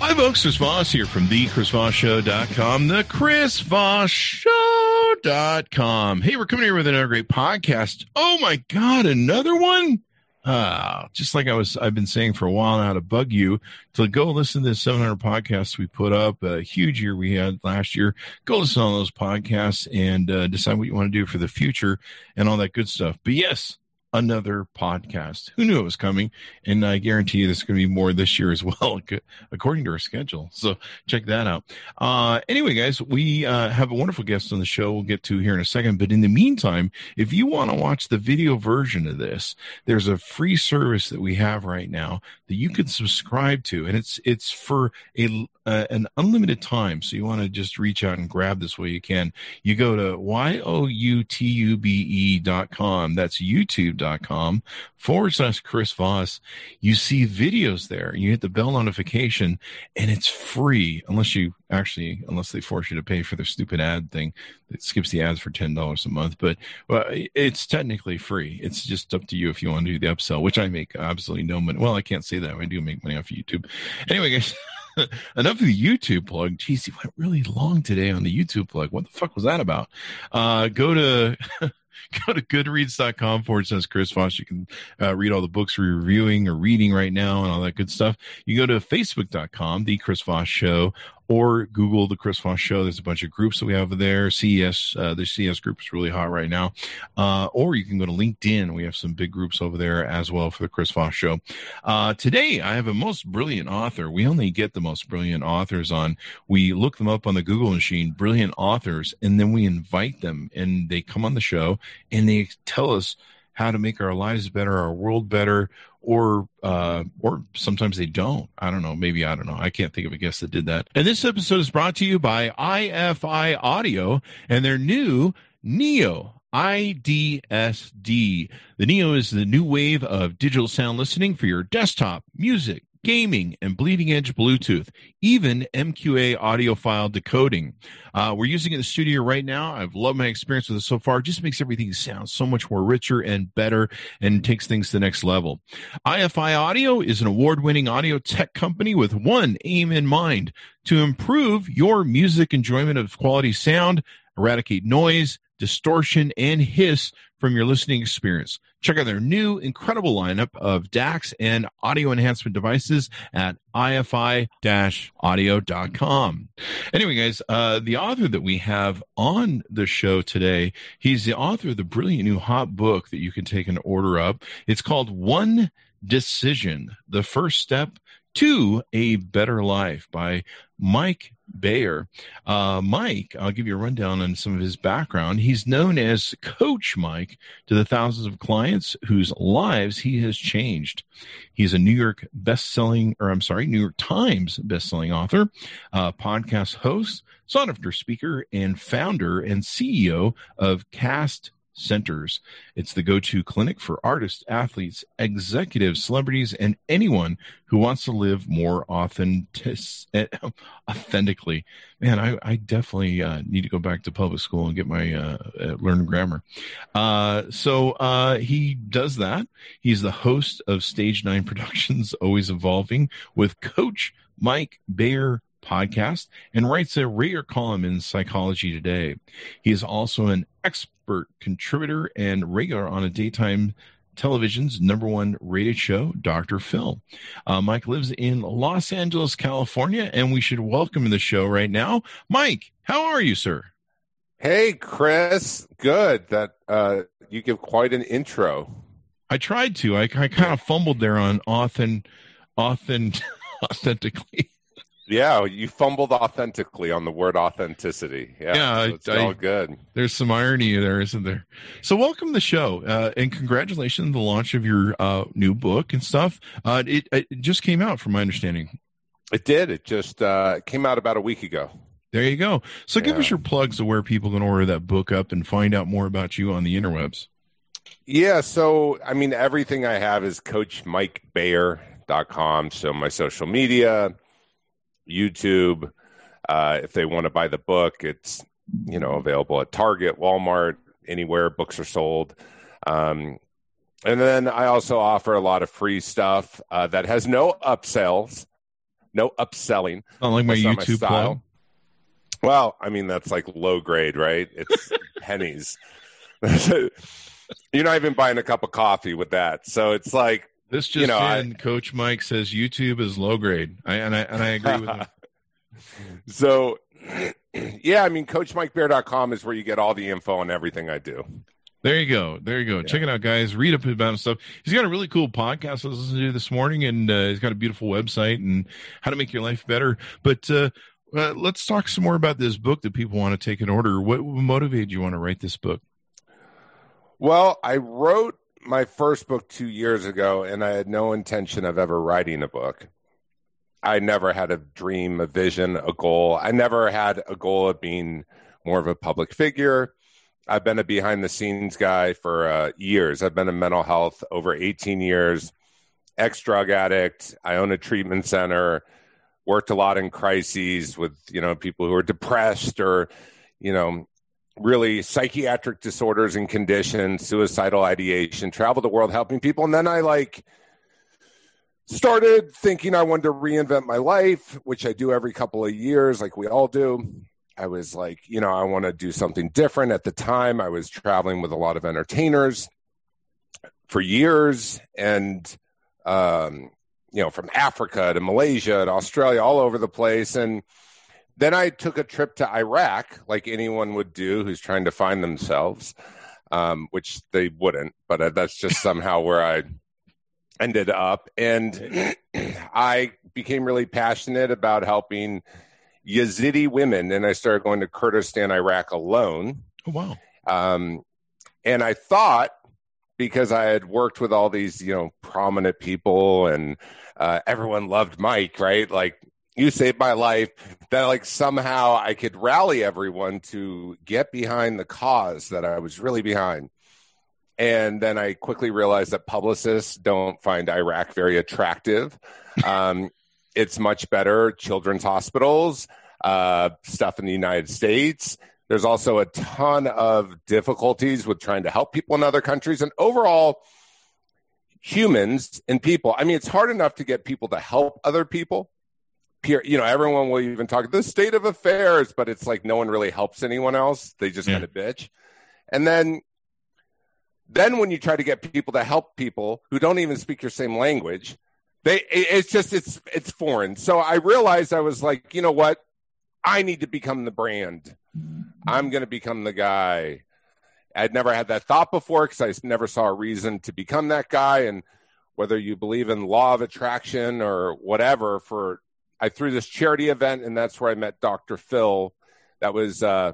Hi, folks. Chris Voss here from the ChrisVossShow.com, the ChrisVossShow.com. Hey, we're coming here with another great podcast. Oh my God, another one? Uh, just like I was, I've been saying for a while now to bug you to go listen to the 700 podcasts we put up. A huge year we had last year. Go listen to all those podcasts and uh, decide what you want to do for the future and all that good stuff. But yes, another podcast. Who knew it was coming? And I guarantee you there's going to be more this year as well, according to our schedule. So check that out. Uh, anyway, guys, we uh, have a wonderful guest on the show we'll get to here in a second. But in the meantime, if you want to watch the video version of this, there's a free service that we have right now that you can subscribe to. And it's, it's for a, uh, an unlimited time. So you want to just reach out and grab this way you can. You go to Y-O-U-T-U-B-E dot com. Youtube.com forward slash Chris Voss. You see videos there. You hit the bell notification and it's free unless you actually, unless they force you to pay for their stupid ad thing that skips the ads for $10 a month. But well, it's technically free. It's just up to you if you want to do the upsell, which I make absolutely no money. Well, I can't say that. I do make money off of YouTube. Anyway, guys. enough of the YouTube plug. Geez, he went really long today on the YouTube plug. What the fuck was that about? Uh, go to go to goodreads.com forward slash Chris Voss. You can uh, read all the books we're reviewing or reading right now and all that good stuff. You go to facebook.com, the Chris Voss Show, or Google the Chris Voss Show. There's a bunch of groups that we have there. CES, uh, the CES group is really hot right now. Uh, or you can go to LinkedIn. We have some big groups over there as well for the Chris Voss Show. Uh, today, I have a most brilliant author. We only get the most brilliant authors on. We look them up on the Google machine, brilliant authors, and then we invite them and they come on the show and they tell us how to make our lives better, our world better, or uh, or sometimes they don't. I don't know. Maybe I don't know. I can't think of a guest that did that. And this episode is brought to you by IFI Audio and their new Neo IDSD. The Neo is the new wave of digital sound listening for your desktop, music, gaming, and bleeding edge Bluetooth, even MQA audio file decoding. Uh, we're using it in the studio right now. I've loved my experience with it so far. It just makes everything sound so much more richer and better and takes things to the next level. IFI Audio is an award winning audio tech company with one aim in mind to improve your music enjoyment of quality sound, eradicate noise, distortion, and hiss from your listening experience. Check out their new incredible lineup of DACs and audio enhancement devices at ifi-audio.com. Anyway, guys, uh, the author that we have on the show today, he's the author of the brilliant new hot book that you can take an order up. It's called One Decision, the first step to a better life by Mike Bayer. Uh, Mike, I'll give you a rundown on some of his background. He's known as Coach Mike to the thousands of clients whose lives he has changed. He's a New York best-selling, or I'm sorry, New York Times best-selling author, uh, podcast host, sought after speaker, and founder and CEO of Cast centers. It's the go to clinic for artists, athletes, executives, celebrities, and anyone who wants to live more authentic, authentically. Man, I, I definitely uh, need to go back to public school and get my uh, uh, learn grammar. Uh, so uh, he does that. He's the host of Stage Nine Productions, Always Evolving, with Coach Mike Bayer podcast and writes a rare column in Psychology Today. He is also an expert contributor and regular on a daytime television's number one rated show, Dr. Phil. Uh, Mike lives in Los Angeles, California, and we should welcome the show right now. Mike, how are you, sir? Hey, Chris. Good. That uh, you give quite an intro. I tried to. I, I kind of fumbled there on authentic, authentic, authentically. Yeah, you fumbled authentically on the word authenticity. Yeah, yeah so it's I, all good. There's some irony there, isn't there? So, welcome to the show, uh, and congratulations on the launch of your uh, new book and stuff. Uh, it, it, just came out, from my understanding. It did. It just uh, came out about a week ago. There you go. So yeah. give us your plugs of where people can order that book up and find out more about you on the interwebs. Yeah. So, I mean, everything I have is coachmikebayer.com. So my social media, YouTube. Uh, if they want to buy the book, it's, you know, available at Target, Walmart, anywhere books are sold. Um, and then I also offer a lot of free stuff uh, that has no upsells, no upselling. Not like my that's YouTube plug. Well, I mean that's like low grade, right? It's pennies. You're not even buying a cup of coffee with that, so it's like this just you know, in. I, Coach Mike says YouTube is low grade, I, and I and I agree with him. so, yeah, I mean, CoachMikeBayer.com is where you get all the info on everything I do. There you go. There you go. Yeah. Check it out, guys. Read up about stuff. He's got a really cool podcast I listened to this morning, and uh, he's got a beautiful website and how to make your life better. But uh, uh, let's talk some more about this book that people want to take in order. What motivated you want to write this book? Well, I wrote my first book two years ago, and I had no intention of ever writing a book. I never had a dream, a vision, a goal. I never had a goal of being more of a public figure. I've been a behind the scenes guy for uh, years. I've been in mental health over 18 years, ex drug addict. I own a treatment center, worked a lot in crises with, you know, people who are depressed or, you know, really psychiatric disorders and conditions, suicidal ideation, traveled the world helping people. And then I like started thinking I wanted to reinvent my life, which I do every couple of years, like we all do. I was like, you know, I want to do something different. At the time, I was traveling with a lot of entertainers for years, and um, you know, from Africa to Malaysia and Australia, all over the place. And then I took a trip to Iraq, like anyone would do who's trying to find themselves, um, which they wouldn't, but uh, that's just somehow where I ended up. And I became really passionate about helping Yazidi women, and I started going to Kurdistan, Iraq alone. Oh, wow. Um, and I thought because I had worked with all these, you know, prominent people and uh, everyone loved Mike, right? Like, you saved my life, that like somehow I could rally everyone to get behind the cause that I was really behind. And then I quickly realized that publicists don't find Iraq very attractive. Um, it's much better children's hospitals, uh, stuff in the United States. There's also a ton of difficulties with trying to help people in other countries. And overall, humans and people, I mean, it's hard enough to get people to help other people. Peer, you know, everyone will even talk the state of affairs, but it's like no one really helps anyone else. They just yeah. kind of bitch. And then then when you try to get people to help people who don't even speak your same language, they it's just it's it's foreign. So I realized I was like, you know what? I need to become the brand. I'm going to become the guy. I'd never had that thought before because I never saw a reason to become that guy. And whether you believe in law of attraction or whatever, for I threw this charity event, and that's where I met Dr. Phil. That was uh,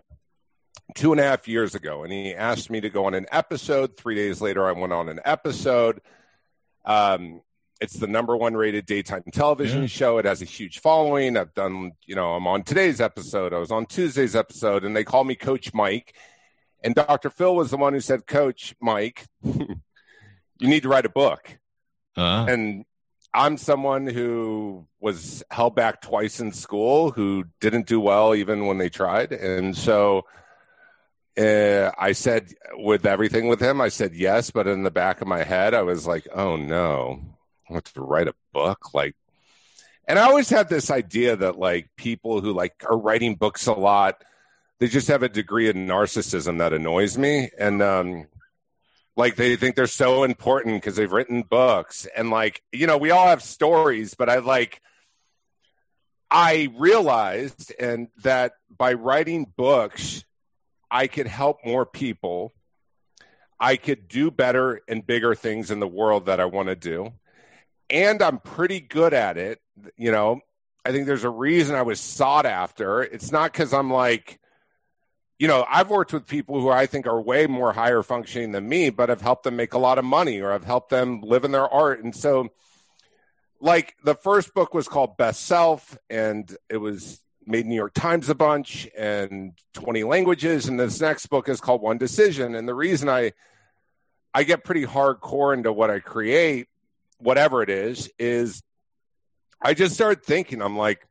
two and a half years ago, and he asked me to go on an episode. Three days later, I went on an episode. Um, it's the number one rated daytime television yeah. show. It has a huge following. I've done, you know, I'm on today's episode. I was on Tuesday's episode, and they call me Coach Mike. And Dr. Phil was the one who said, Coach Mike, you need to write a book. Uh-huh. And I'm someone who was held back twice in school, who didn't do well even when they tried. And so uh, I said, with everything with him, I said yes. But in the back of my head, I was like, oh no, I want to write a book like and i always had this idea that like people who like are writing books a lot they just have a degree of narcissism that annoys me and um like they think they're so important because they've written books and like you know we all have stories but i like i realized and that by writing books i could help more people i could do better and bigger things in the world that i want to do and I'm pretty good at it. You know, I think there's a reason I was sought after. It's not because I'm like, you know, I've worked with people who I think are way more higher functioning than me, but have helped them make a lot of money or have helped them live in their art. And so, like the first book was called Best Self, and it was made New York Times a bunch and 20 languages. And this next book is called One Decision. And the reason I I get pretty hardcore into what I create, whatever it is, is I just started thinking, I'm like,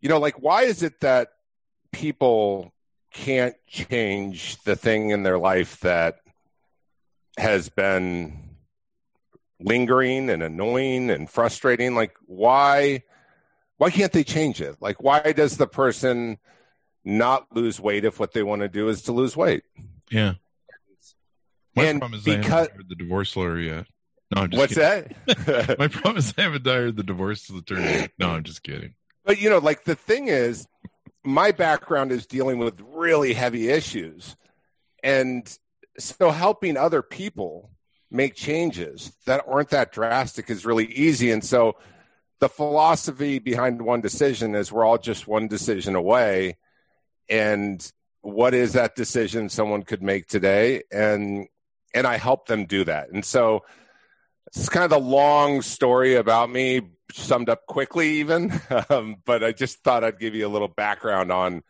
you know, like why is it that people can't change the thing in their life that has been lingering and annoying and frustrating like why why can't they change it like why does the person not lose weight if what they want to do is to lose weight yeah my and problem is because- I haven't the divorce lawyer yet. No, I'm just what's kidding. that My problem is I haven't hired the divorce attorney. No, I'm just kidding. But you know, like the thing is, my background is dealing with really heavy issues, and so helping other people make changes that aren't that drastic is really easy. And so, the philosophy behind one decision is we're all just one decision away, and what is that decision someone could make today? And and I help them do that. And so, it's kind of the long story about me summed up quickly even um, but i just thought i'd give you a little background on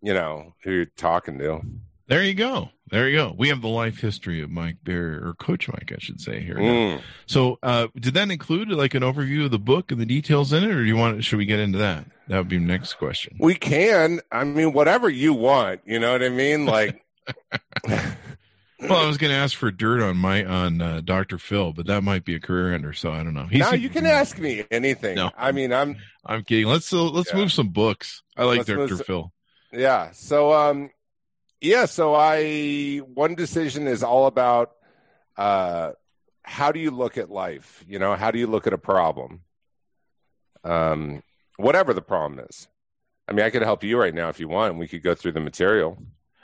you know who you're talking to There you go. There you go. We have the life history of Mike Bayer, or Coach Mike, I should say here. Mm. So, uh, did that include like an overview of the book and the details in it, or do you want? Should we get into that? That would be the next question. we can i mean whatever you want you know what i mean like Well, I was going to ask for dirt on my on uh, Dr. Phil, but that might be a career ender, so I don't know. He's now you can ask me anything No. i mean i'm I'm kidding. Let's uh, let's Yeah. move some books. I like Let's Dr. move Phil. yeah so um yeah so i one decision is all about uh how do you look at life you know how do you look at a problem um whatever the problem is i mean i could help you right now if you want and we could go through the material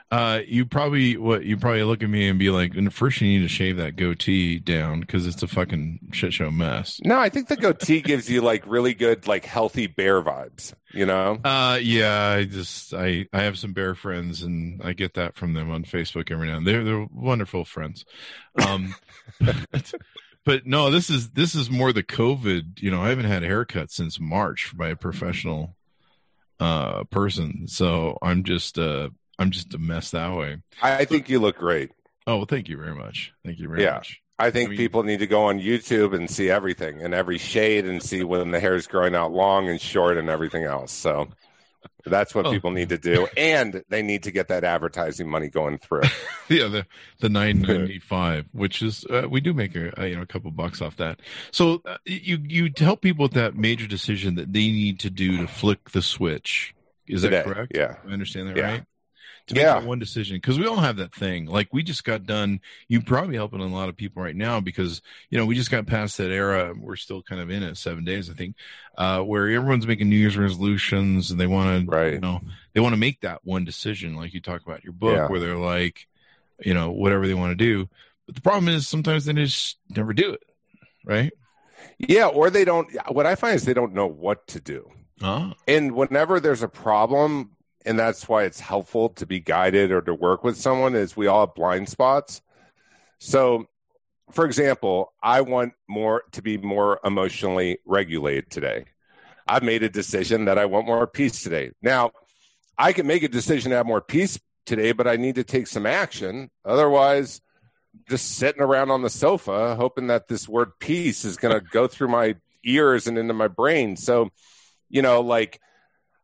Uh, you probably what you probably look at me and be like, "And first you need to shave that goatee down because it's a fucking shit show mess." no i think the goatee gives you like really good like healthy bear vibes you know Uh, yeah, I just I I have some bear friends and I get that from them on Facebook every now and then. They're they're wonderful friends. Um, but, but no, this is this is more the COVID. You know, I haven't had a haircut since March by a professional uh person, so I'm just uh I'm just a mess that way. i, think you look great Oh, well, thank you very much. Thank you very Yeah. much. I think I mean- people need to go on YouTube and see everything and every shade and see when the hair is growing out long and short and everything else. So that's what Oh. people need to do, and they need to get that advertising money going through. yeah the the 995 which is uh, we do make a, a you know a couple bucks off that so uh, you you tell people with that major decision that they need to do to flick the switch is Today. that correct Yeah. i understand that Yeah. right to make Yeah. that one decision because we all have that thing like we just got done you probably helping a lot of people right now because you know we just got past that era we're still kind of in it seven days i think uh where everyone's making new year's resolutions and they want to Right. you know they want to make that one decision like you talk about your book Yeah. where they're like you know whatever they want to do but the problem is sometimes they just never do it right Yeah, or they don't. What I find is they don't know what to do. ah And whenever there's a problem, and that's why it's helpful to be guided or to work with someone, is we all have blind spots. So, for example, I want more to be more emotionally regulated today. I've made a decision that I want more peace today. Now, I can make a decision to have more peace today, but I need to take some action. Otherwise, just sitting around on the sofa hoping that this word peace is going to go through my ears and into my brain. So, you know, like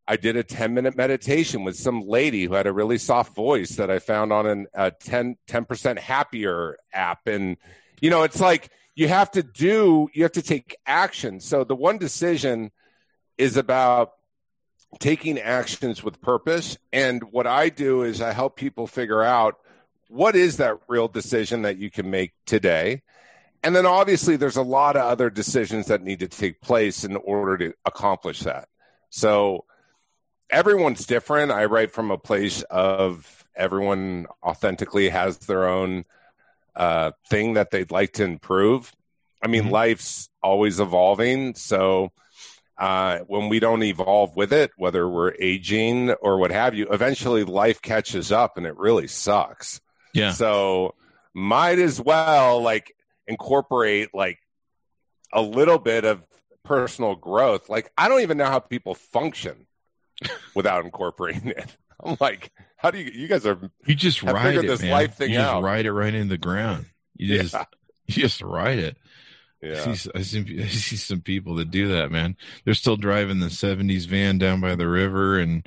I did a 10 minute meditation with some lady who had a really soft voice that I found on an, a 10, 10% happier app. And, you know, it's like you have to do, you have to take action. So the one decision is about taking actions with purpose. And what I do is I help people figure out what is that real decision that you can make today. And then obviously there's a lot of other decisions that need to take place in order to accomplish that. So everyone's different. I write from a place of everyone authentically has their own uh, thing that they'd like to improve. I mean, Mhm. life's always evolving. So uh, when we don't evolve with it, whether we're aging or what have you, eventually life catches up and it really sucks. yeah So might as well like incorporate like a little bit of personal growth. Like I don't even know how people function without incorporating it. I'm like, how do you? You guys are You just ride it, this man. life thing you just out. ride it right in the ground. You just Yeah. you just ride it. I yeah, see, I, see, I see some people that do that, man. They're still driving the '70s van down by the river, and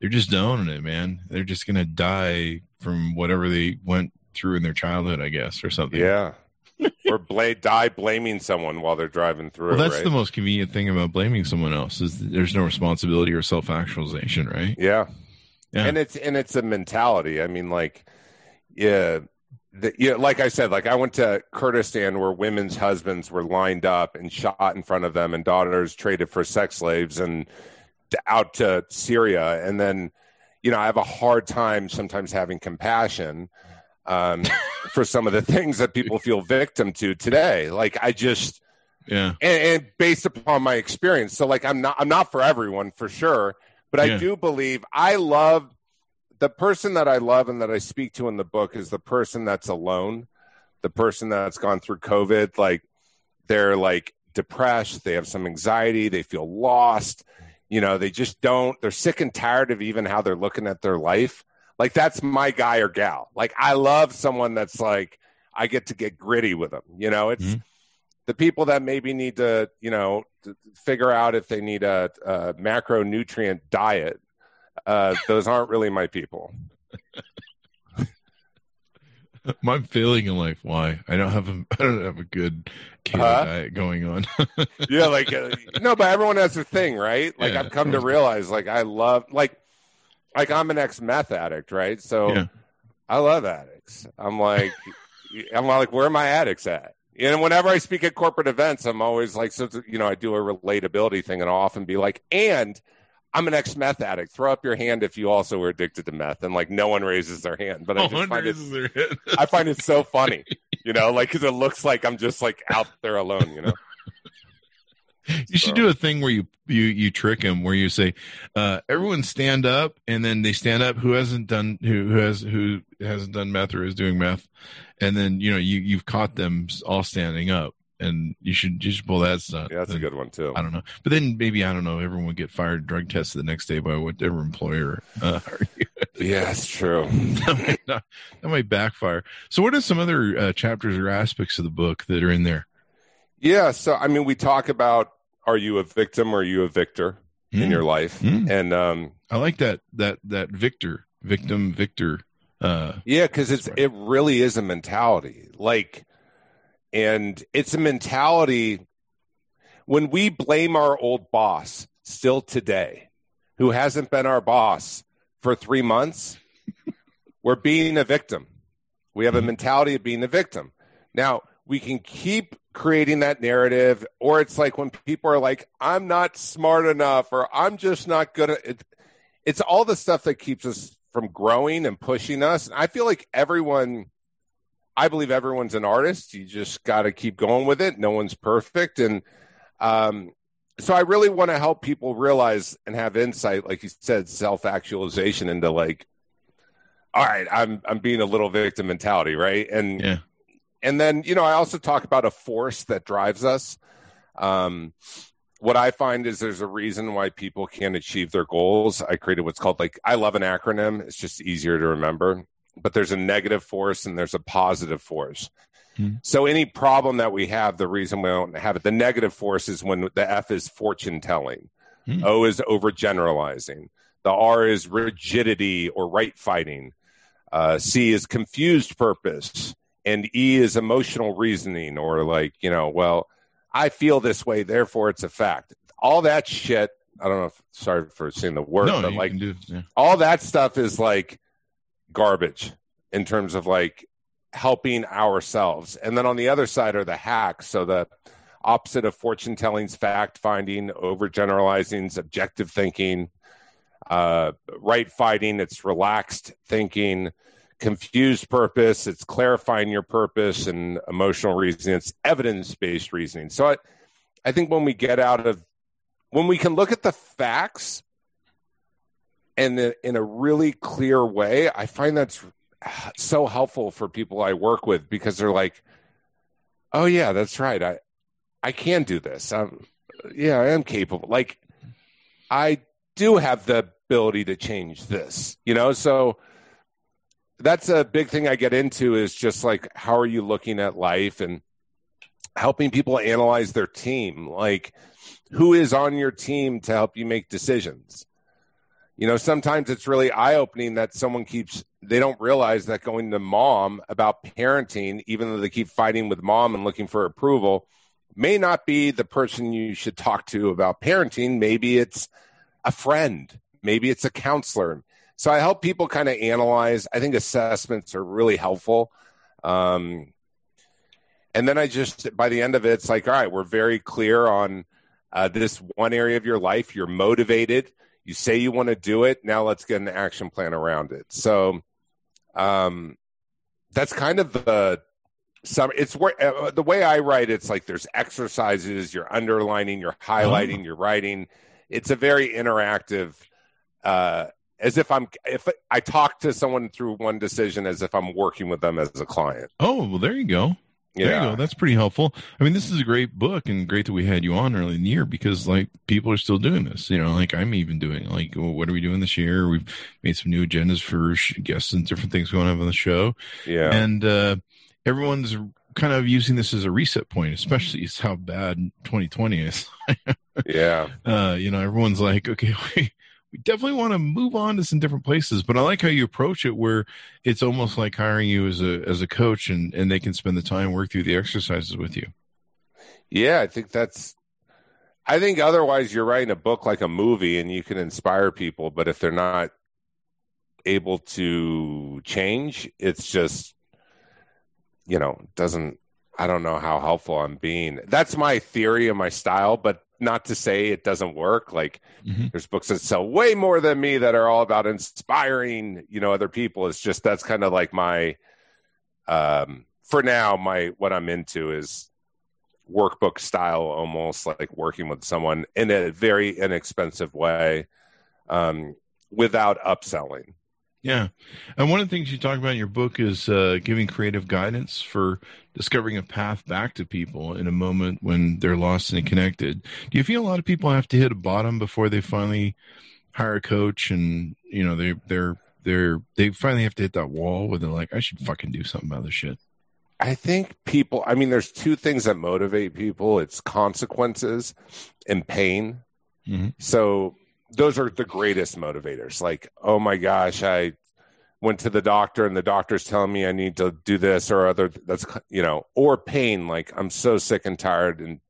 they're just owning it, man. They're just gonna die from whatever they went through in their childhood, I guess, or something. yeah. or bla- die blaming someone while they're driving through. Well, that's right? the most convenient thing about blaming someone else is there's no responsibility or self-actualization, right? Yeah. Yeah. And it's and it's a mentality. I mean, like, yeah, the, yeah, like I said, like I went to Kurdistan where women's husbands were lined up and shot in front of them, and daughters traded for sex slaves, and out to Syria, and then, you know, I have a hard time sometimes having compassion um, for some of the things that people feel victim to today. Like I just Yeah. and, and based upon my experience. So like i'm not i'm not for everyone for sure. But Yeah. i do believe i love the person that i love and that i speak to in the book is the person that's alone. The person that's gone through covid like they're like depressed. They have some anxiety. They feel lost. You know they just don't they're sick and tired of even how they're looking at their life like that's my guy or gal like i love someone that's like i get to get gritty with them you know it's Mhm. the people that maybe need to you know to figure out if they need a, a macronutrient diet uh, those aren't really my people I'm failing in life. Why? I don't have a I don't have a good keto Huh? diet going on. yeah like uh, no but everyone has their thing right like Yeah, i've come to realize like i love like like i'm an ex-meth addict right so Yeah. i love addicts i'm like i'm like where are my addicts at and whenever i speak at corporate events i'm always like so you know i do a relatability thing and i'll often be like and i'm an ex-meth addict throw up your hand if you also were addicted to meth and like no one raises their hand but i just find it raises their head. I find it so funny, you know, like because it looks like I'm just like out there alone, you know. You should So- do a thing where you you you trick them, where you say, uh, "Everyone stand up," and then they stand up. Who hasn't done who who has who hasn't done meth or is doing meth, and then you know you you've caught them all standing up, and you should you should pull that stuff. Yeah, that's a good one too. I don't know, but then maybe I don't know. Everyone would get fired, drug tested the next day by whatever employer. Uh, Yeah, that's true. that, might not, that might backfire. So, what are some other uh, chapters or aspects of the book that are in there? Yeah, so I mean, we talk about are you a victim or are you a victor in Mm. your life, Mm. and um, I like that that that victor, victim, victor. Uh, yeah, because it's That's it really is a mentality, like, and it's a mentality when we blame our old boss still today, who hasn't been our boss for three months, we're being a victim. We have a Mhm. mentality of being a victim. Now, we can keep creating that narrative, or it's like when people are like, I'm not smart enough, or I'm just not good at it. It's all the stuff that keeps us from growing and pushing us. And I feel like everyone, I believe everyone's an artist. You just got to keep going with it. No one's perfect. And um, so I really want to help people realize and have insight, like you said, self actualization into like, all right, I'm I'm being a little victim mentality, right? And yeah, and then you know I also talk about a force that drives us. Um, what I find is there's a reason why people can't achieve their goals. I created what's called like I love an acronym. It's just easier to remember. But there's a negative force and there's a positive force. Hmm. So any problem that we have, the reason we don't have it, the negative force is when the F is fortune telling, Hmm. O is overgeneralizing, the R is rigidity or right fighting, uh, C is confused purpose, and E is emotional reasoning or like you know, well, I feel this way, therefore it's a fact. All that shit. I don't know. if Sorry for saying the word, no, but like do. Yeah. all that stuff is like garbage in terms of like helping ourselves. And then on the other side are the hacks. So the opposite of fortune telling's fact finding, overgeneralizing, objective thinking, uh, right fighting, it's relaxed thinking, confused purpose, it's clarifying your purpose, and emotional reasoning, it's evidence based reasoning. So I, I think when we get out of when we can look at the facts and the, in a really clear way, I find that's so helpful for people I work with because they're like, "Oh yeah, that's right. I I can do this. I'm, yeah, I am capable. Like, I do have the ability to change this, you know? So that's a big thing I get into is just like, how are you looking at life and helping people analyze their team? Like, who is on your team to help you make decisions? You know, sometimes it's really eye opening that someone keeps, they don't realize that going to mom about parenting, even though they keep fighting with mom and looking for approval, may not be the person you should talk to about parenting. Maybe it's a friend, maybe it's a counselor. So I help people kind of analyze. I think assessments are really helpful. Um, and then I just, by the end of it, it's like, all right, we're very clear on uh, this one area of your life. You're motivated you say you want to do it. Now let's get an action plan around it. So, um, that's kind of the some. It's where uh, the way I write. It's like there's exercises. You're underlining. You're highlighting. Oh. You're writing. It's a very interactive. Uh, as if I'm if I talk to someone through one decision as if I'm working with them as a client. Oh, well, there you go. Yeah. There you go. That's pretty helpful. I mean, this is a great book and great that we had you on early in the year because like people are still doing this. You know, like I'm even doing like, well, what are we doing this year? We've made some new agendas for guests and different things we're going on on the show. Yeah. And uh, everyone's kind of using this as a reset point, especially is how bad 2020 is. yeah. Uh, you know, everyone's like, okay, wait, we definitely want to move on to some different places. But I like how you approach it, where it's almost like hiring you as a as a coach, and and they can spend the time work through the exercises with you. Yeah, I think that's. I think otherwise you're writing a book like a movie, and you can inspire people, but if they're not able to change, it's just, you know, doesn't. I don't know how helpful I'm being. That's my theory and my style, but not to say it doesn't work. Like mm-hmm. there's books that sell way more than me that are all about inspiring, you know, other people. It's just that's kind of like my um for now, my what I'm into is workbook style almost like working with someone in a very inexpensive way um without upselling. Yeah. And one of the things you talk about in your book is uh, giving creative guidance for discovering a path back to people in a moment when they're lost and connected. Do you feel a lot of people have to hit a bottom before they finally hire a coach and, you know, they, they're, they're, they finally have to hit that wall where they're like, I should fucking do something about this shit? I think people, I mean, there's two things that motivate people it's consequences and pain. Mm-hmm. So those are the greatest motivators. Like, oh my gosh, I went to the doctor and the doctor's telling me I need to do this or other. That's you know, or pain. Like I'm so sick and tired and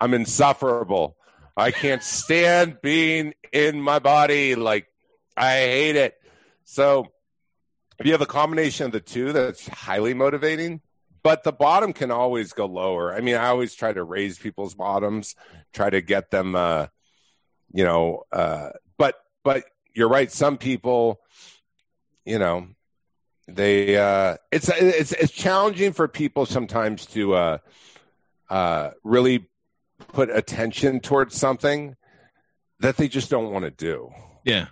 I'm insufferable. I can't stand being in my body. Like I hate it. So if you have a combination of the two, that's highly motivating. But the bottom can always go lower. I mean, I always try to raise people's bottoms, try to get them. Uh, you know, uh, but but you're right. Some people, you know, they uh, it's it's it's challenging for people sometimes to uh, uh, really put attention towards something that they just don't want to do. Yeah,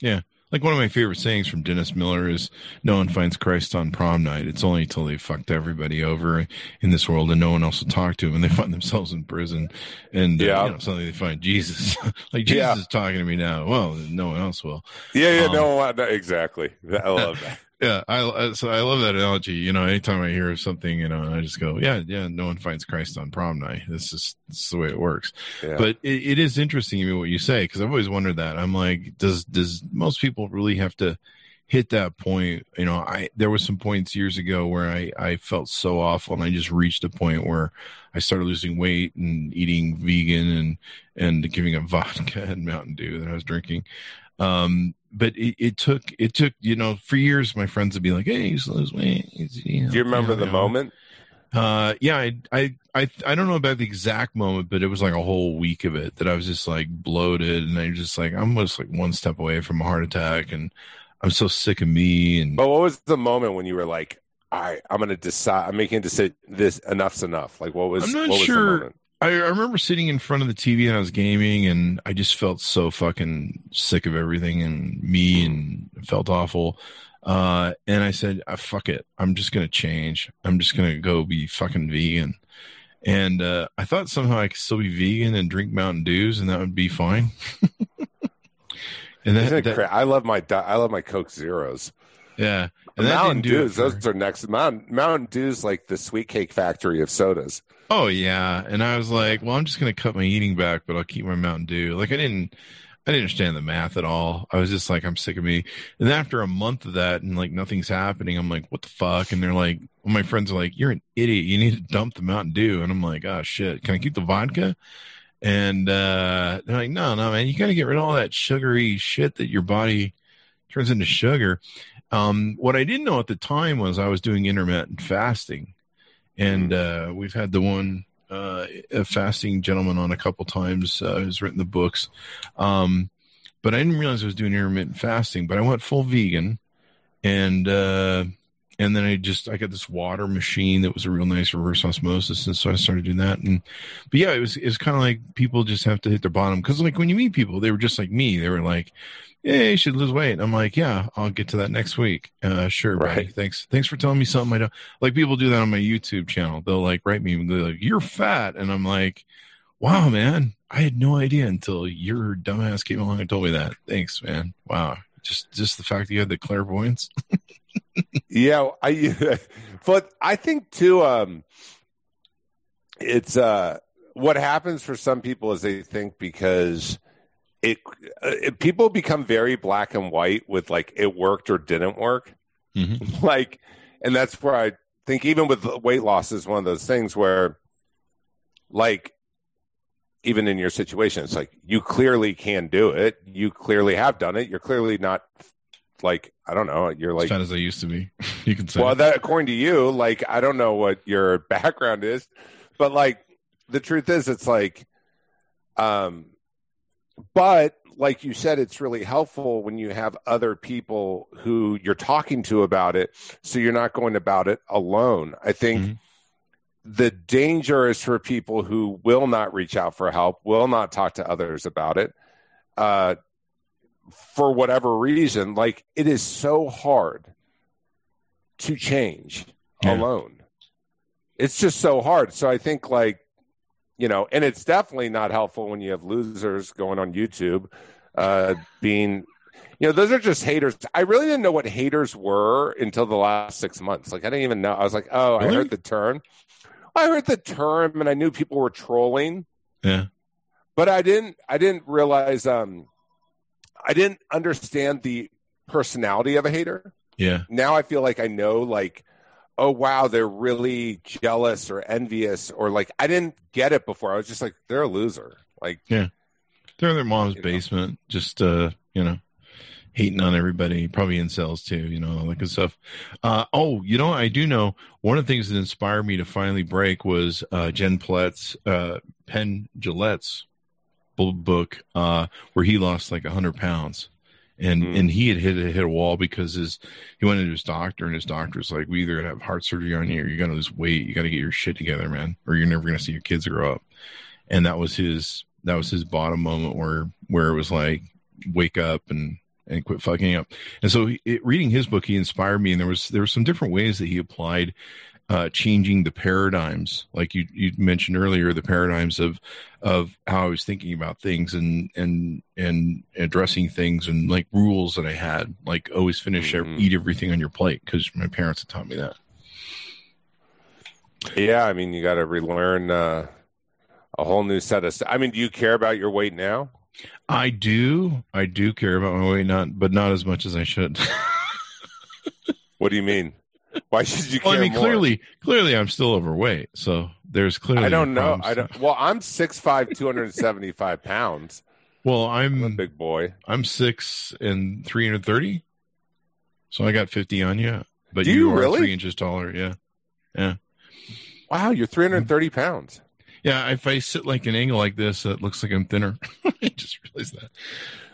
yeah. Like one of my favorite sayings from Dennis Miller is, "No one finds Christ on prom night. It's only until they fucked everybody over in this world, and no one else will talk to them, and they find themselves in prison, and yeah, uh, you know, suddenly they find Jesus. like Jesus yeah. is talking to me now. Well, no one else will. Yeah, yeah, um, no, no, exactly. I love that yeah, I so I love that analogy. You know, anytime I hear something, you know, I just go, yeah, yeah. No one finds Christ on prom night. This is this is the way it works. Yeah. But it, it is interesting to me what you say because I've always wondered that. I'm like, does does most people really have to hit that point? You know, I there was some points years ago where I I felt so awful, and I just reached a point where I started losing weight and eating vegan and and giving up vodka and Mountain Dew that I was drinking. Um, but it, it, took it took you know for years my friends would be like hey he's lose weight you know, do you remember you know, the moment? Uh yeah I, I i i don't know about the exact moment but it was like a whole week of it that i was just like bloated and i was just like i'm just like one step away from a heart attack and i'm so sick of me and but what was the moment when you were like all right i'm gonna decide i'm making a decision this enough's enough. Like what was i'm not sure I, remember sitting in front of the TV and I was gaming, and I just felt so fucking sick of everything and me, and felt awful. Uh, and I said, ah, "Fuck it, I'm just gonna change. I'm just gonna go be fucking vegan." and uh, I thought somehow I could still be vegan and drink Mountain Dews, and that would be fine. and that, that I love my I love my Coke Zeros. Yeah, and Mountain Dews, those are next. Mountain Mountain Dews, like the sweet cake factory of sodas. Oh yeah, and I was like, well, I'm just gonna cut my eating back, but I'll keep my Mountain Dew. Like I didn't, I didn't understand the math at all. I was just like, I'm sick of me. And after a month of that, and like nothing's happening, I'm like, what the fuck? And they're like, well, my friends are like, you're an idiot. You need to dump the Mountain Dew. And I'm like, oh shit, can I keep the vodka? And uh, they're like, no, no, man, you got to get rid of all that sugary shit that your body turns into sugar. Um, what I didn't know at the time was I was doing intermittent fasting and mm-hmm. uh, we've had the one uh, fasting gentleman on a couple times uh, who's written the books. Um, but I didn't realize I was doing intermittent fasting. But I went full vegan, and uh, and then I just I got this water machine that was a real nice reverse osmosis, and so I started doing that. And but yeah, it was it's kind of like people just have to hit their bottom because like when you meet people, they were just like me. They were like, "Yeah, you should lose weight." I'm like, "Yeah, I'll get to that next week." Uh, sure, right. Buddy. Thanks, thanks for telling me something I don't like. People do that on my YouTube channel. They'll like write me, they're like, "You're fat," and I'm like, "Wow, man, I had no idea until your dumbass came along and told me that." Thanks, man. Wow, just just the fact that you had the clairvoyance. yeah, I but I think too um it's uh what happens for some people is they think because it, uh, it people become very black and white with like it worked or didn't work. Mm-hmm. Like and that's where I think even with weight loss is one of those things where like even in your situation it's like you clearly can do it you clearly have done it you're clearly not like I don't know. You're like as fat as I used to be. you can say. Well, that according to you, like I don't know what your background is, but like the truth is, it's like, um, but like you said, it's really helpful when you have other people who you're talking to about it, so you're not going about it alone. I think. Mm-hmm. The danger is for people who will not reach out for help, will not talk to others about it, uh, for whatever reason, like it is so hard to change yeah. alone. It's just so hard. So I think like, you know, and it's definitely not helpful when you have losers going on YouTube, uh, being, you know, those are just haters. I really didn't know what haters were until the last six months. Like I didn't even know. I was like, oh, really? I heard the term. I heard the term, and I knew people were trolling. Yeah, but I didn't. I didn't realize. Um, I didn't understand the personality of a hater. Yeah. Now I feel like I know like oh wow, they're really jealous or envious or like I didn't get it before. I was just like they're a loser. Like Yeah. They're in their mom's basement know. just uh, you know, hating on everybody, probably incels too, you know, all that good stuff. Uh, oh, you know, I do know one of the things that inspired me to finally break was uh, Jen Palett's uh, Penn Jillette's book uh, where he lost like a hundred pounds, and mm. and he had hit hit a wall because his he went into his doctor and his doctor's like, we either gonna have heart surgery on you or you're gonna lose weight. You got to get your shit together, man, or you're never gonna see your kids grow up. And that was his that was his bottom moment where where it was like wake up and and quit fucking up. And so, it, reading his book, he inspired me, and there was there were some different ways that he applied uh, changing the paradigms, like you you mentioned earlier, the paradigms of of how I was thinking about things and and and addressing things and like rules that I had, like always finish mm-hmm. eat everything on your plate because my parents had taught me that. Yeah, I mean, you got to relearn uh, a whole new set of. St- I mean, do you care about your weight now? I do. I do care about my weight, not but not as much as I should. what do you mean? Why should you? Well, I mean, more? clearly, clearly, I'm still overweight. So there's clearly. I don't know. I don't. Well, I'm 6'5", 275 pounds. Well, I'm, I'm, a big boy. I'm six and three hundred thirty. So I got fifty on you. But Do you, you are really? three inches taller. Yeah. Yeah. Wow, you're three hundred and thirty pounds. Yeah, if I sit like an angle like this, it looks like I'm thinner. I just realized that.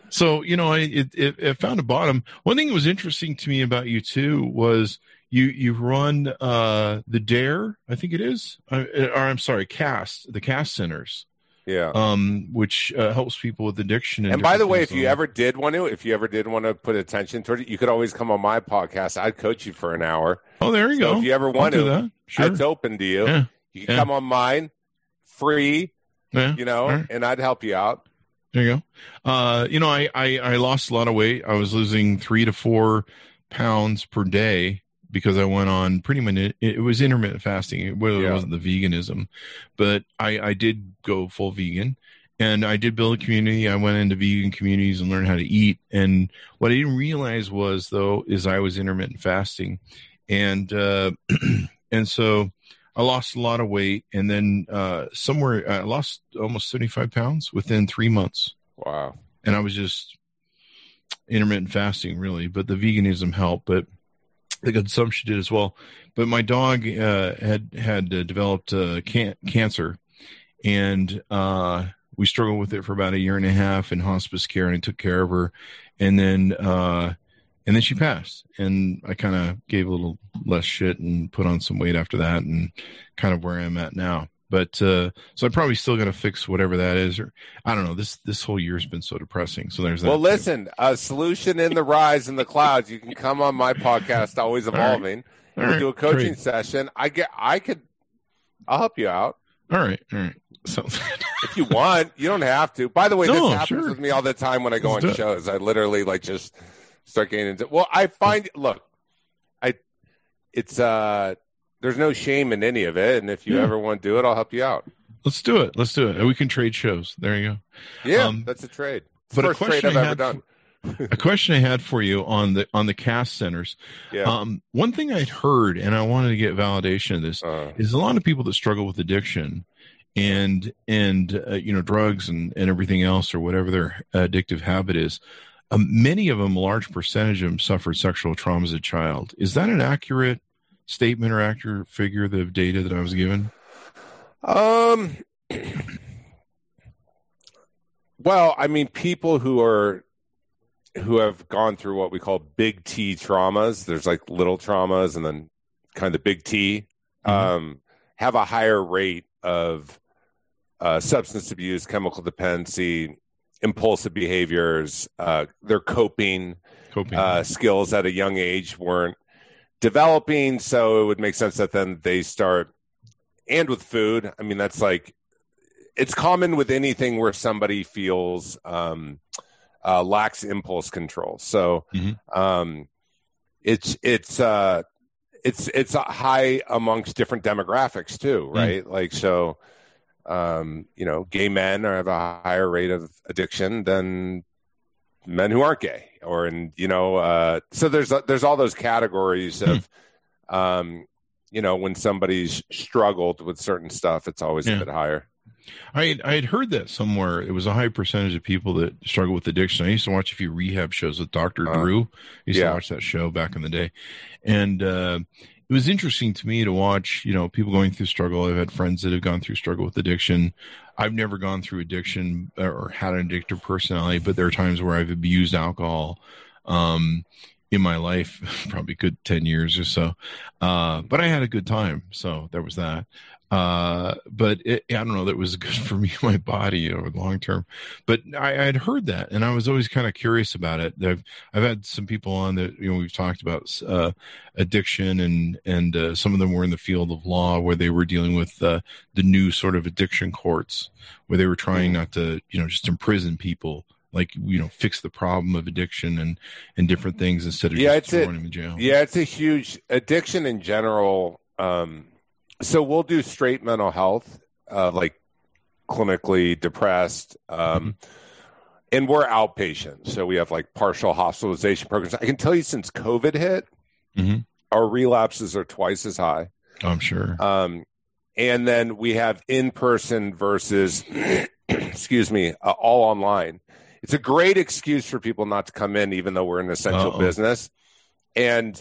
So you know, I it, it, it found a bottom. One thing that was interesting to me about you too was you you run uh the dare i think it is uh, or i'm sorry cast the cast centers yeah um which uh, helps people with addiction and, and by the way if you ever did want to if you ever did want to put attention toward it you could always come on my podcast i'd coach you for an hour oh there you so go if you ever want to sure. it's open to you yeah. you can yeah. come on mine free, Yeah. you know, right. and I'd help you out. There you go. Uh, you know, I, I, I lost a lot of weight. I was losing three to four pounds per day because I went on pretty much, it, was intermittent fasting. It, well, Yeah. it wasn't the veganism, but I, I did go full vegan and I did build a community. I went into vegan communities and learned how to eat. And what I didn't realize was though, is I was intermittent fasting and, uh, and so I lost a lot of weight and then, uh, somewhere I lost almost 75 pounds within three months Wow. and I was just intermittent fasting really, but the veganism helped, but the consumption did as well. But my dog uh, had had uh, developed uh, can- cancer, and uh, we struggled with it for about a year and a half in hospice care, and I took care of her, and then uh, and then she passed, and I kind of gave a little less shit and put on some weight after that, and kind of where I'm at now. But uh, so I'm probably still gonna fix whatever that is, or I don't know. This this whole year's been so depressing. So there's that. Well, too. listen, a solution in the rise in the clouds. You can come on my podcast, Always All right. Evolving. All We'll right, do a coaching great. session. I get, I could, I'll help you out All right, all right. Sounds good. if you want. You don't have to. By the way, this happens sure. with me all the time when I go Let's on it. shows. I literally like just start getting into. Well, I find look, I, it's uh, there's no shame in any of it, and if you Yeah. ever want to do it, I'll help you out. Let's do it. Let's do it. And we can trade shows. There you go. Yeah, Um, that's a trade. but a First trade question I've I ever had done. A question I had for you on the on the cast centers. Yeah. Um, one thing I'd heard, and I wanted to get validation of this, Uh, is a lot of people that struggle with addiction and and uh, you know drugs and and everything else or whatever their addictive habit is. Um, many of them, a large percentage of them, suffered sexual trauma as a child. Is that an accurate statement or actor figure of data that I was given? Um. Well, I mean, people who are who have gone through what we call big T traumas. There's like little traumas, and then kind of big T. Mhm. Um, have a higher rate of uh, substance abuse, chemical dependency, impulsive behaviors. Uh, their coping Coping. uh, skills at a young age weren't developing. So it would make sense that then they start, and with food, I mean, that's like, it's common with anything where somebody feels um, uh, lacks impulse control. So Mhm. um, it's, it's, uh, it's, it's high amongst different demographics too, right? Like, so, um, you know, gay men are, have a higher rate of addiction than men who aren't gay or in you know uh so there's there's all those categories of um you know when somebody's struggled with certain stuff it's always Yeah. a bit higher I I had heard that somewhere. It was a high percentage of people that struggle with addiction. I used to watch a few rehab shows with Doctor Uh, Drew. I used yeah. to watch that show back in the day, and uh, it was interesting to me to watch. You know, people going through struggle. I've had friends that have gone through struggle with addiction. I've never gone through addiction or had an addictive personality, but there are times where I've abused alcohol. Um, in my life, probably a good 10 years or so. Uh, but I had a good time. So there was that. Uh, but it, I don't know that was good for me, my body, you know, long term. But I, had heard that, and I was always kind of curious about it. I've I've had some people on that you know we've talked about uh, addiction, and and uh, some of them were in the field of law where they were dealing with uh, the new sort of addiction courts, where they were trying not to you know just imprison people. Like you know, fix the problem of addiction and and different things instead of Yeah, just it's a- them in jail. yeah it's a huge addiction in general um so we'll do straight mental health uh like clinically depressed um and we're outpatient so we have like partial hospitalization programs i can tell you since covid hit Mhm. our relapses are twice as high I'm sure. Um, and then we have in person versus, excuse me, uh, all online. It's a great excuse for people not to come in, even though we're an essential Uh-oh. business. And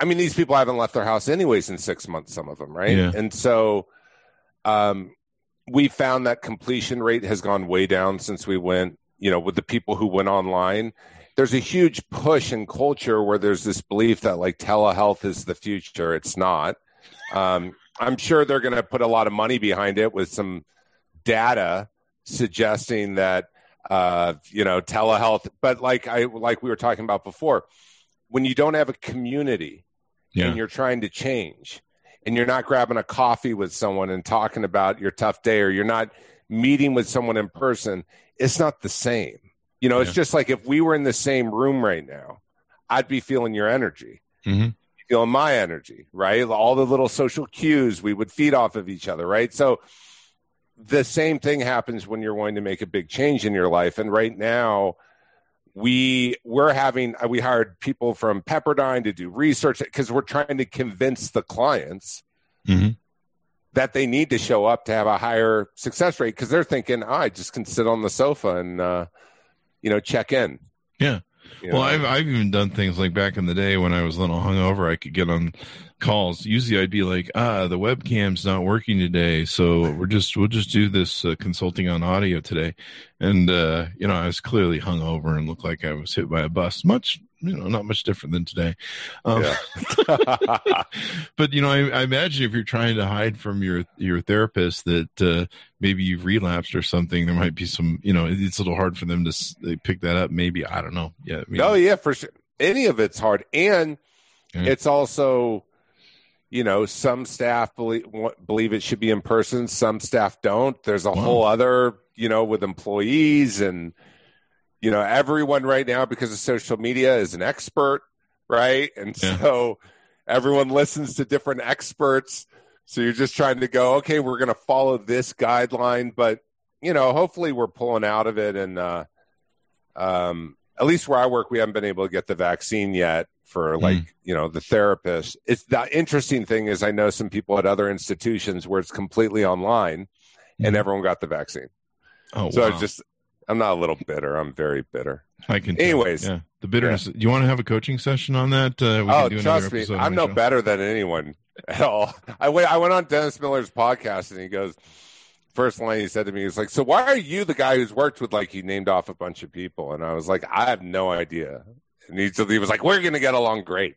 I mean, these people haven't left their house anyways in six months, some of them, right? Yeah. And so, um, we found that completion rate has gone way down since we went, you know, with the people who went online. There's a huge push in culture where there's this belief that like telehealth is the future. It's not. Um, I'm sure they're going to put a lot of money behind it with some data suggesting that uh, you know telehealth. But like I like we were talking about before, when you don't have a community Yeah. and you're trying to change, and you're not grabbing a coffee with someone and talking about your tough day, or you're not meeting with someone in person, it's not the same. You know, it's just like if we were in the same room right now, I'd be feeling your energy, Mhm. feeling my energy, right? All the little social cues, we would feed off of each other, right? So the same thing happens when you're wanting to make a big change in your life. And right now, we we're having we hired people from Pepperdine to do research because we're trying to convince the clients Mhm. that they need to show up to have a higher success rate because they're thinking, oh, I just can sit on the sofa and uh, you know check in. Yeah. Well. I've I've even done things like back in the day when I was a little hungover, I could get on calls. Usually, I'd be like, "Ah, the webcam's not working today, so we're just we'll just do this uh, consulting on audio today." And uh, you know, I was clearly hungover and looked like I was hit by a bus. Much, you know, not much different than today. Um, Yeah. but you know, I, I imagine if you're trying to hide from your your therapist that uh, maybe you've relapsed or something, there might be some. You know, it's a little hard for them to they pick that up. Maybe I don't know. Yeah. I mean, oh yeah, for sure. Any of it's hard, and Yeah. it's also, you know, some staff believe believe it should be in person. Some staff don't. There's a Wow. whole other, you know, with employees and, you know, everyone right now because of social media is an expert, right? And Yeah. so everyone listens to different experts. So you're just trying to go, okay, we're going to follow this guideline, but you know, hopefully we're pulling out of it and. uh um, at least where I work, we haven't been able to get the vaccine yet for Hmm. like, you know, the therapist. It's the interesting thing is I know some people at other institutions where it's completely online and Mhm. everyone got the vaccine. Oh, So wow. it's just, I'm not a little bitter. I'm very bitter. I can. anyways. yeah, the bitterness. Do you want to have a coaching session on that? Uh, we oh, can do trust me, I'm no show. better than anyone at all. I went, I went on Dennis Miller's podcast and he goes, first line he said to me, he's like, so why are you the guy who's worked with like, he named off a bunch of people. And I was like, I have no idea. And he, he was like, we're going to get along great.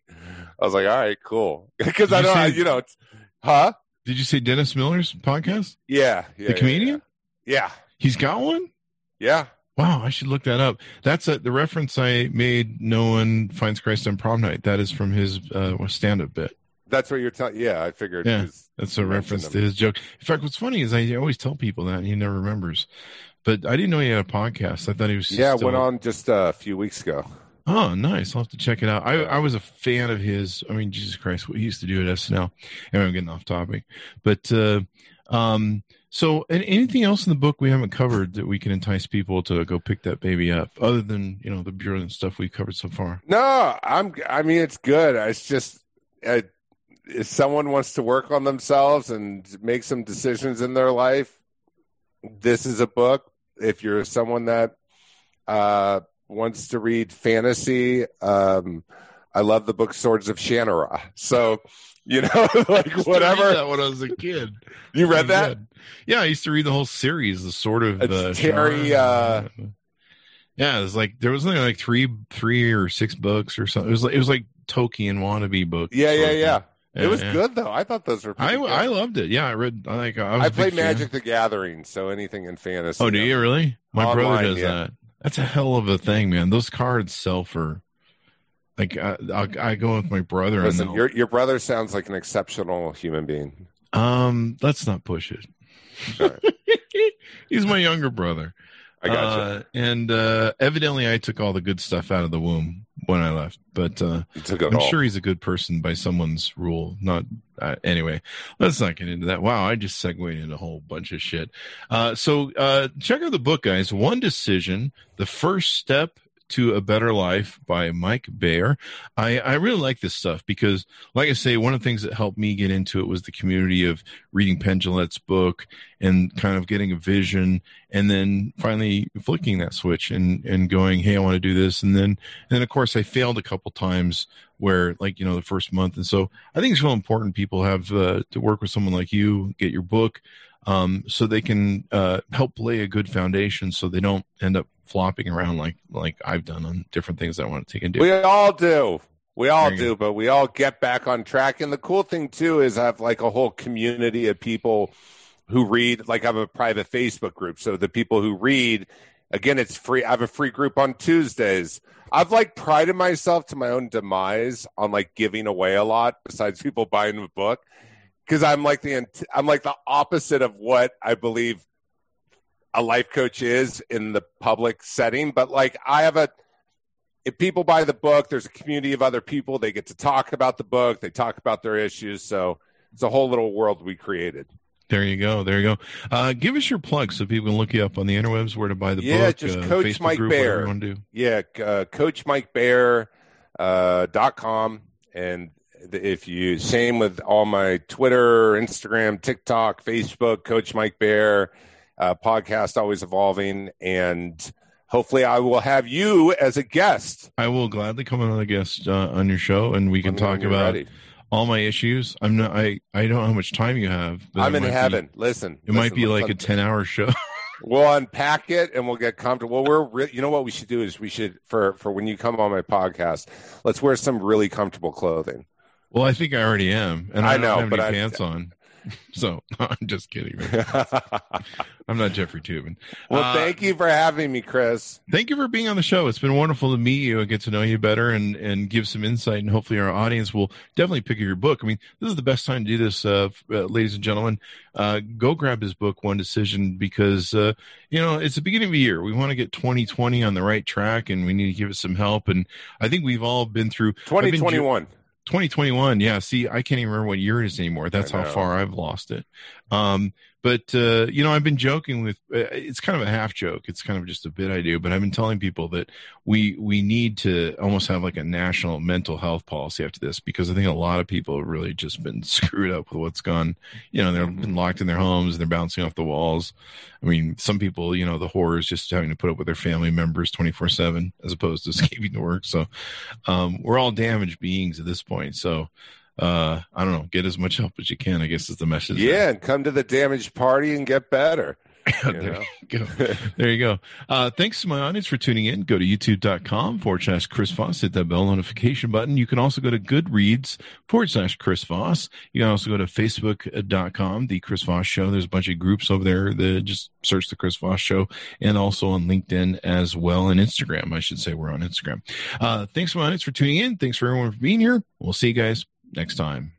I was like, all right, cool. Because I you don't, I, you know, it's, huh? Did you say Dennis Miller's podcast? Yeah. yeah The yeah, comedian? Yeah. He's got one. Yeah. Wow, I should look that up. That's a, the reference I made. No one finds Christ on prom night. That is from his uh, stand-up bit. That's what you're telling. Yeah. I figured. Yeah, That's a reference to his joke. In fact, what's funny is I always tell people that and he never remembers. But I didn't know he had a podcast. I thought he was. Yeah. Went on just a few weeks ago. Oh, nice. I'll have to check it out. I, I was a fan of his. I mean, Jesus Christ, what he used to do at SNL. Anyway, I'm getting off topic. But, uh, um, so and anything else in the book we haven't covered that we can entice people to go pick that baby up other than, you know, the brilliant stuff we've covered so far? No, I'm. I mean, it's good. It's just uh, if someone wants to work on themselves and make some decisions in their life, this is a book. If you're someone that uh, wants to read fantasy, um, I love the book Swords of Shannara. So you know, like I used to read whatever that when I was a kid. you read that. Yeah. Yeah, I used to read the whole series, the sort of It's uh, Terry, genre. uh, yeah, it was like there was only like three, three or six books or something. It was like it was like Tolkien wannabe book. Yeah, yeah, yeah. It was Yeah, good though. I thought those were. I good. I loved it. Yeah, I read. I like. I, was I a big play fan. Magic the Gathering, so anything in fantasy. Oh, do you really? My brother does yeah. that. That's a hell of a thing, man. Those cards sell for. Like I, I, I go with my brother Listen, your your brother sounds like an exceptional human being. um, let's not push it. He's my younger brother. I got you. Uh, and uh, evidently, I took all the good stuff out of the womb when I left. But uh, You took it I'm all. sure he's a good person by someone's rule. Not uh, anyway. Let's not get into that. Wow, I just segued into a whole bunch of shit. Uh, so uh, check out the book, guys. One decision: the first step to a better life by Mike Bayer. I, I really like this stuff because, like I say, one of the things that helped me get into it was the community of reading Penn Jillette's book and kind of getting a vision and then finally flicking that switch and, and going, Hey, I want to do this. And then, and then of course I failed a couple times where like, you know, the first month. And so I think it's real important people have uh, to work with someone like you, get your book, um, so they can uh, help lay a good foundation so they don't end up flopping around like like I've done on different things I want to take and do. We all do. We all do, but we all get back on track. And the cool thing too is I have like a whole community of people who read. Like I have a private Facebook group, so the people who read, again, it's free. I have a free group on Tuesdays. I've like prided myself to my own demise on like giving away a lot besides people buying the book. because I'm like the I'm like the opposite of what I believe a life coach is in the public setting. But like I have a if people buy the book, there's a community of other people. They get to talk about the book. They talk about their issues. So it's a whole little world we created. There you go. There you go. Uh, give us your plug so people can look you up on the interwebs, where to buy the yeah, book. just uh, Coach Facebook Mike group, Bayer. whatever you want to do. Yeah, uh, Coach Mike Bayer uh, dot com, and if you same with all my Twitter, Instagram, TikTok, Facebook, Coach Mike Bayer, uh, podcast always evolving, and hopefully I will have you as a guest. I will gladly come on as a guest uh, on your show, and we can Let me know talk about ready. all my issues. I'm not. I I don't know how much time you have. but I'm in might be- heaven. listen, it might be like a ten hour show. We'll unpack it and we'll get comfortable. Well, we're re- you know what we should do is we should for for when you come on my podcast, let's wear some really comfortable clothing. well, I think I already am, and I, I know, but any I- pants on. So I'm just kidding. I'm not Jeffrey Toobin. well, Uh, thank you for having me, Chris. thank you for being on the show. It's been wonderful to meet you and get to know you better and, and give some insight. And hopefully, our audience will definitely pick up your book. I mean, this is the best time to do this, uh, uh, ladies and gentlemen. Uh, go grab his book, One Decision, because, uh, you know, it's the beginning of the year. We want to get 2020 on the right track and we need to give it some help. And I think we've all been through I've been ju- 2021. 2021 yeah see i can't even remember what year it is anymore that's how far i've lost it um but uh you know i've been joking with uh, it's kind of a half joke. It's kind of just a bit i do but i've been telling people that we we need to almost have like a national mental health policy after this because i think a lot of people have really just been screwed up with what's gone you know they've been locked in their homes and they're bouncing off the walls. I mean some people you know the horror is just having to put up with their family members 24 7 as opposed to escaping to work. So um, we're all damaged beings at this point. So uh, I don't know. Get as much help as you can. I guess is the message. there. Yeah, and come to the damaged party and get better. you there you go. There you go. Uh, thanks to my audience for tuning in. Go to youtube.com forward slash Chris Voss. Hit that bell notification button. You can also go to Goodreads forward slash Chris Voss. You can also go to facebook.com, The Chris Voss Show. There's a bunch of groups over there that just search The Chris Voss Show and also on LinkedIn as well and Instagram. I should say we're on Instagram. Uh, thanks to my audience for tuning in. Thanks for everyone for being here. We'll see you guys next time.